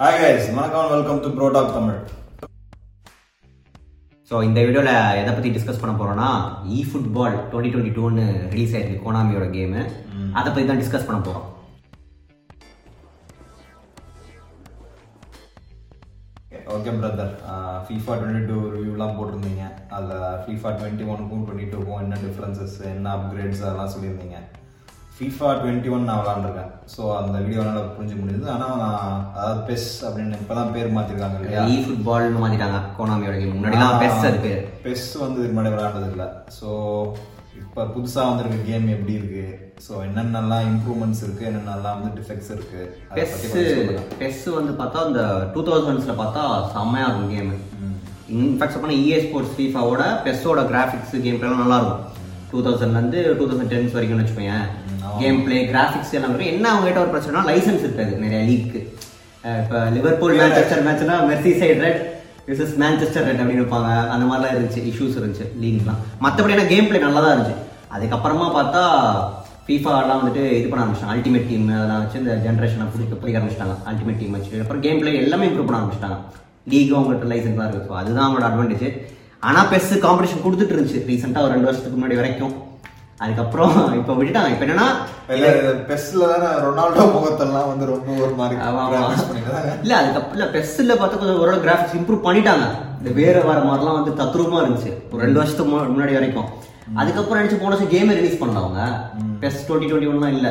Hi guys வணக்கம் welcome to Bro Talk Tamil so இந்த வீடியோவில் எதை பற்றி டிஸ்கஸ் பண்ண போகிறோம்னா இ ஃபுட்பால் டுவெண்ட்டி டுவெண்ட்டி டூன்னு ரிலீஸ் ஆயிருக்கு கோனாமியோட கேமு அதை பற்றி தான் டிஸ்கஸ் பண்ண போகிறோம் okay brother FIFA twenty two ரிவ்யூலாம் போட்டிருந்தீங்க. அதில் ஃபீஃபா டுவெண்ட்டி ஒனுக்கும் டுவெண்ட்டி டூக்கும் என்ன டிஃப்ரென்சஸ் என்ன அப்கிரேட்ஸ் அதெல்லாம் சொல்லியிருந்தீங்க? ஃபீஃபா டுவெண்ட்டி ஒன் நான் விளாண்டுருக்கேன். ஸோ அந்த வீடியோனால புரிஞ்சு முடியுது ஆனால் நான் அதாவது பெஸ் அப்படின்னு இப்போ தான் பேர் மாற்றிருக்காங்க இல்லையா? இ ஃபுட்பால்னு மாற்றிட்டாங்க கோனாமியோட கேம் முன்னாடிலாம் பெஸ் அது பேர் பெஸ் வந்து இதுக்கு முன்னாடி விளையாண்டது இல்லை. ஸோ இப்போ புதுசாக வந்திருக்க கேம் எப்படி இருக்கு? ஸோ என்னென்னலாம் இம்ப்ரூவ்மெண்ட்ஸ் இருக்கு? என்னென்னலாம் வந்து டிஃபெக்ட்ஸ் இருக்கு? அதை பெஸ் வந்து பார்த்தா இந்த டூ தௌசண்ட்ஸில் பார்த்தா செம்மையாக இருக்கும் கேமு இன்ஃபேக்ட் சொன்னால் இஏ ஸ்போர்ட்ஸ் ஃபீஃபாவோட பெஸ்ஸோட கிராஃபிக்ஸ் கேம் நல்லா இருக்கும். டூ தௌசண்ட்லேருந்து டூ தௌசண்ட் டென்ஸ் வரைக்கும்னு வச்சுக்கோங்க கேம் பிளே கிராஃபிக்ஸ் எல்லாம் இருக்கும் என்ன அவங்க கிட்ட ஒரு பிரச்சனைனா லைசன்ஸ் இருக்காது நிறைய லீக்கு இப்போ லிவர்பூல் மேன்செஸ்டர் மேட்ச்னா மெர்சி சைட் ரெட் விசஸ் மேன்செஸ்டர் ரெட் அப்படின்னு இருப்பாங்க. அந்த மாதிரிலாம் இருந்துச்சு இஷ்யூஸ் இருந்துச்சு லீக்லாம் மற்றபடி என்ன கேம் பிளே நல்லா தான் இருந்துச்சு. அதுக்கப்புறமா பார்த்தா ஃபீஃபாலாம் வந்துட்டு இது பண்ண ஆரம்பிச்சிட்டாங்க. அல்டிமேட் டீம் அதெல்லாம் வச்சு இந்த ஜென்ரேஷனை பிடிக்க பிடிக்க ஆரம்பிச்சிட்டாங்க. அல்டிமேட் டீம் வச்சு. அப்புறம் கேம் பிளே எல்லாமே இம்ப்ரூவ் பண்ண ஆரம்பிச்சிட்டாங்க. லீக் அவங்கள்ட்ட லைசன்ஸ் தான் இருக்குது ஸோ அதுதான் அவங்களோட அட்வான்டேஜ் ஆனால் பெஸ் காம்படிஷன் கொடுத்துட்டு இருந்துச்சு. ரீசெண்டாக ஒரு ரெண்டு வருஷத்துக்கு முன்னாடி வரைக்கும். அதுக்கப்புறம் இப்போ விட்டுட்டாங்க. இப்போ என்னன்னா தானே ரொனால்டோ முகத்தெல்லாம் வந்து ரொம்ப ஒரு மாதிரி. இல்ல அதுக்கப்புறம் இல்ல பெஸ்ட்ல பார்த்தா கொஞ்சம் ஓரளவு கிராஃபிக்ஸ் இம்ப்ரூவ் பண்ணிட்டாங்க. இந்த வேற வர மாதிரிலாம் வந்து தத்ரூபமா இருந்துச்சு. ஒரு ரெண்டு வருஷத்துக்கு முன்னாடி வரைக்கும். அதுக்கப்புறம் நினைச்சு போன வருஷம் கேம் ரிலீஸ் பண்ணவங்க பெஸ்ட் டுவெண்ட்டி டுவெண்ட்டி ஒன்லாம் இல்ல.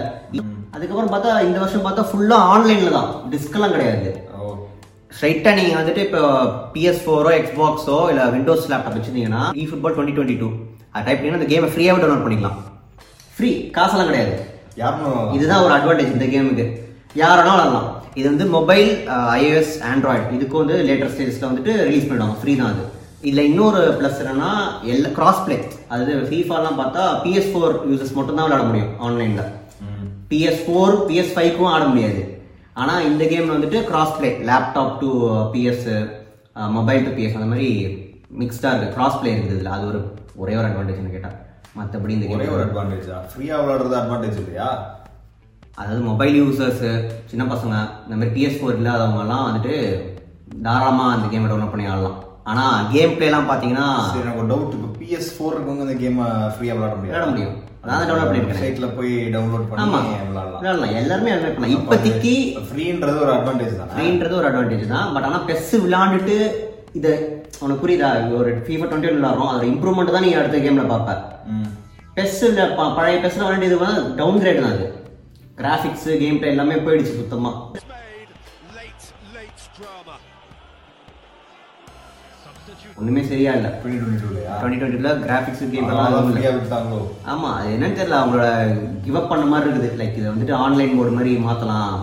அதுக்கப்புறம் பார்த்தா இந்த வருஷம் பார்த்தா ஃபுல்லா ஆன்லைன்ல தான். டிஸ்க்லாம் கிடையாது. ஓ ஸ்ட்ரைட்டா நீங்க வந்துட்டு இப்போ பிஎஸ் ஃபோரோ எக்ஸ்பாக்ஸோ இல்ல விண்டோஸ் லேப்டாப் வச்சிருந்தீங்கன்னா e football twenty twenty two அது டைப் பண்ணி அந்த கேமை ஃப்ரீயாவே டவுன்லோட் பண்ணிக்கலாம். ஃப்ரீ காசெல்லாம் கிடையாது. யாரும் இதுதான் ஒரு அட்வான்டேஜ் இந்த கேமுக்கு யாராலும் விளாடலாம். இது வந்து மொபைல் iOS ஆண்ட்ராய்டு இதுக்கு வந்து லேட்டர் ஸ்டேஜஸ்ல வந்துட்டு ரிலீஸ் பண்ணிடுவாங்க. ஃப்ரீ தான் அது. இதுல இன்னொரு ப்ளஸ் என்னன்னா எல்லா கிராஸ் பிளே அதாவது ஃபீஃபாலாம் பார்த்தா பிஎஸ் ஃபோர் யூசர்ஸ் மட்டும் தான் விளையாட முடியும் ஆன்லைன்ல பிஎஸ் ஃபோர் பிஎஸ் ஃபைவ்க்கும் ஆட முடியாது. ஆனா இந்த கேம் வந்துட்டு cross play laptop to PS mobile to PS அந்த மாதிரி மிக்ஸ்டா இருக்கு. கிராஸ் பிளே இருக்குது இதுல. அது ஒரு ஒரே ஒரு அட்வான்டேஜ்னு கேட்டா. மத்தபடி இந்த ஒரே கேம் ஒரு அட்வான்டேஜா ஃப்ரீயா விளையாடுறது அட்வான்டேஜ் இல்லையா? அதாவது மொபைல் யூசர்ஸ் சின்ன பசங்க இந்த மாதிரி பிஎஸ் ஃபோர் இல்லாதவங்க எல்லாம் வந்துட்டு தாராளமா அந்த கேமை டவுன்லோட் பண்ணி ஆடலாம். ஆனா கேம் பிளேலாம் பாத்தீங்கன்னா எனக்கு ஒரு டவுட் இப்போ பிஎஸ் ஃபோர் இருக்கவங்க இந்த கேம் ஃப்ரீயா விளையாட முடியாது. விளையாட முடியும். அதான் டவுன்லோட் பண்ணிருக்கேன் சைட்ல போய் டவுன்லோட் பண்ணி விளையாடலாம். விளையாடலாம். எல்லாருமே மாதிரி பண்ணலாம். இப்போதைக்கு ஃப்ரீன்றது ஒரு அட்வான்டேஜ் தானே? ஃப்ரீன்றது ஒரு அட்வான்டேஜ் தான். பட் ஆனா பெஸ் விளையாண்டுட்டு இது உனக்கு புரியுதா? ஒரு ஃபீஃபா டுவெண்ட்டி ஒன் விளாடுறோம் அதோட இம்ப்ரூவ்மெண்ட் தான் நீ அடுத்த கேம்ல பார்ப்ப. பெஸ் பழைய பெஸ்ல விளையாண்டியது டவுன் கிரேட் தான் அது. கிராஃபிக்ஸ் கேம் பிளே எல்லாமே போயிடுச்சு சுத்தமா. ஒண்ணுமே சரியா இல்ல டுவெண்ட்டி டுவெண்ட்டி கிராஃபிக்ஸ் கேம் எல்லாம் ஃப்ரீயா விட்டாங்களோ? ஆமா அது என்னன்னு தெரியல அவங்களோட கிவ் அப் பண்ண மாதிரி இருக்குது. லைக் இதை வந்துட்டு ஆன்லைன் மோட் மாதிரி மாத்தலாம்.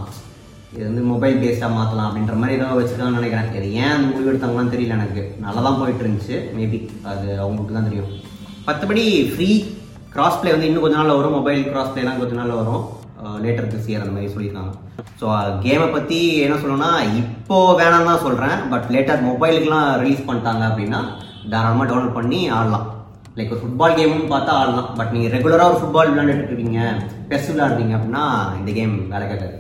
இது வந்து மொபைல் பேஸ்டா மாத்தலாம் அப்படின்ற மாதிரி ஏதோ வச்சிருக்காங்கன்னு நினைக்கிறேன். இது ஏன் அந்த முடிவு எடுத்தாங்கன்னு தெரியல எனக்கு. நல்லா தான் போயிட்டு இருந்துச்சு மேபி அது அவங்களுக்கு தான் தெரியும். மற்றபடி ஃப்ரீ கிராஸ் ப்ளே வந்து இன்னும் கொஞ்ச நாள்ல வரும். மொபைல் கிராஸ் ப்ளேலாம் கொஞ்ச நாள்ல வரும். லேட்டர் திஸ் இயர் அந்த மாதிரி சொல்லியிருக்காங்க. ஸோ கேமை பற்றி என்ன சொல்லணும்னா இப்போ வேணாம் தான் சொல்கிறேன் பட் லேட்டர் மொபைலுக்குலாம் ரிலீஸ் பண்ணிட்டாங்க அப்படின்னா தாராளமாக டவுன்லோட் பண்ணி ஆடலாம். லைக் ஒரு ஃபுட்பால் கேம்னு பார்த்தா ஆடலாம். பட் நீங்கள் ரெகுலராக ஒரு ஃபுட்பால் விளையாண்டுட்டு இருக்கீங்க பெஸ் விளையாடுறீங்க அப்படின்னா இந்த கேம் வேலை கேட்காது.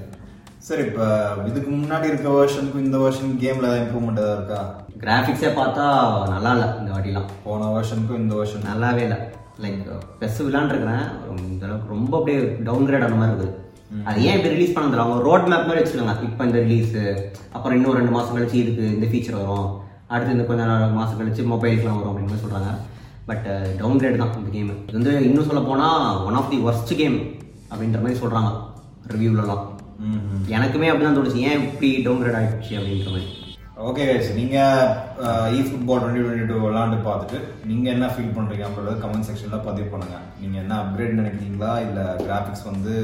சரி இப்போ இதுக்கு முன்னாடி இருக்க வெர்ஷனுக்கும் இந்த வெர்ஷன் கேம்ல ஏதாவது இம்ப்ரூவ்மெண்ட் ஏதாவது இருக்கா? கிராஃபிக்ஸே பார்த்தா நல்லா இல்லை இந்த வாட்டிலாம். போன வெர்ஷனுக்கும் இந்த வெர்ஷன் நல்லாவே இல்லை. லைக் பெஸ் விளாண்டுருக்கிறேன் இந்த அளவுக்கு ரொம்ப அப்படியே டவுன் கிரேட் ஆன மாதிரி இருக்குது. அது ஏன் இப்படி ரிலீஸ் பண்ணதில்ல அவங்க ரோட் மேப் மாதிரி வச்சிருக்காங்க இப்போ இந்த ரிலீஸ் அப்புறம் இன்னும் ரெண்டு மாசம் கழிச்சு இதுக்கு இந்த ஃபீச்சர் வரும். அடுத்து இந்த கொஞ்ச நாள் மாசம் கழிச்சு மொபைலுக்குலாம் வரும் அப்படின்னு மாதிரி சொல்றாங்க. பட் டவுன் கிரேட் தான் இந்த கேம் இது வந்து இன்னும் சொல்ல போனா one of the worst game அப்படின்ற மாதிரி சொல்றாங்க. ரிவ்யூலலாம் எனக்குமே அப்படிதான் தோணுச்சு. ஏன் இப்படி டவுன் கிரேட் ஆயிடுச்சு அப்படின்ற மாதிரி. ஓகே கைஸ் நீங்கள் e football twenty twenty two விளாண்டு பார்த்துட்டு நீங்கள் என்ன ஃபீல் பண்ணுறீங்க அப்படின்றத கமெண்ட் செக்ஷனில் பதிவு பண்ணுங்கள் நீங்கள் என்ன அப்கிரேட் நினைக்கிறீங்களா? இல்லை கிராஃபிக்ஸ் வந்து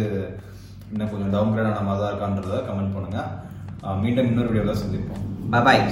இன்னும் கொஞ்சம் டவுன் கிரேட் ஆன மாதிரி தான் இருக்கான்றத கமெண்ட் பண்ணுங்கள் மீண்டும் இன்னொரு வீடியோவில் சந்திப்போம். பாய்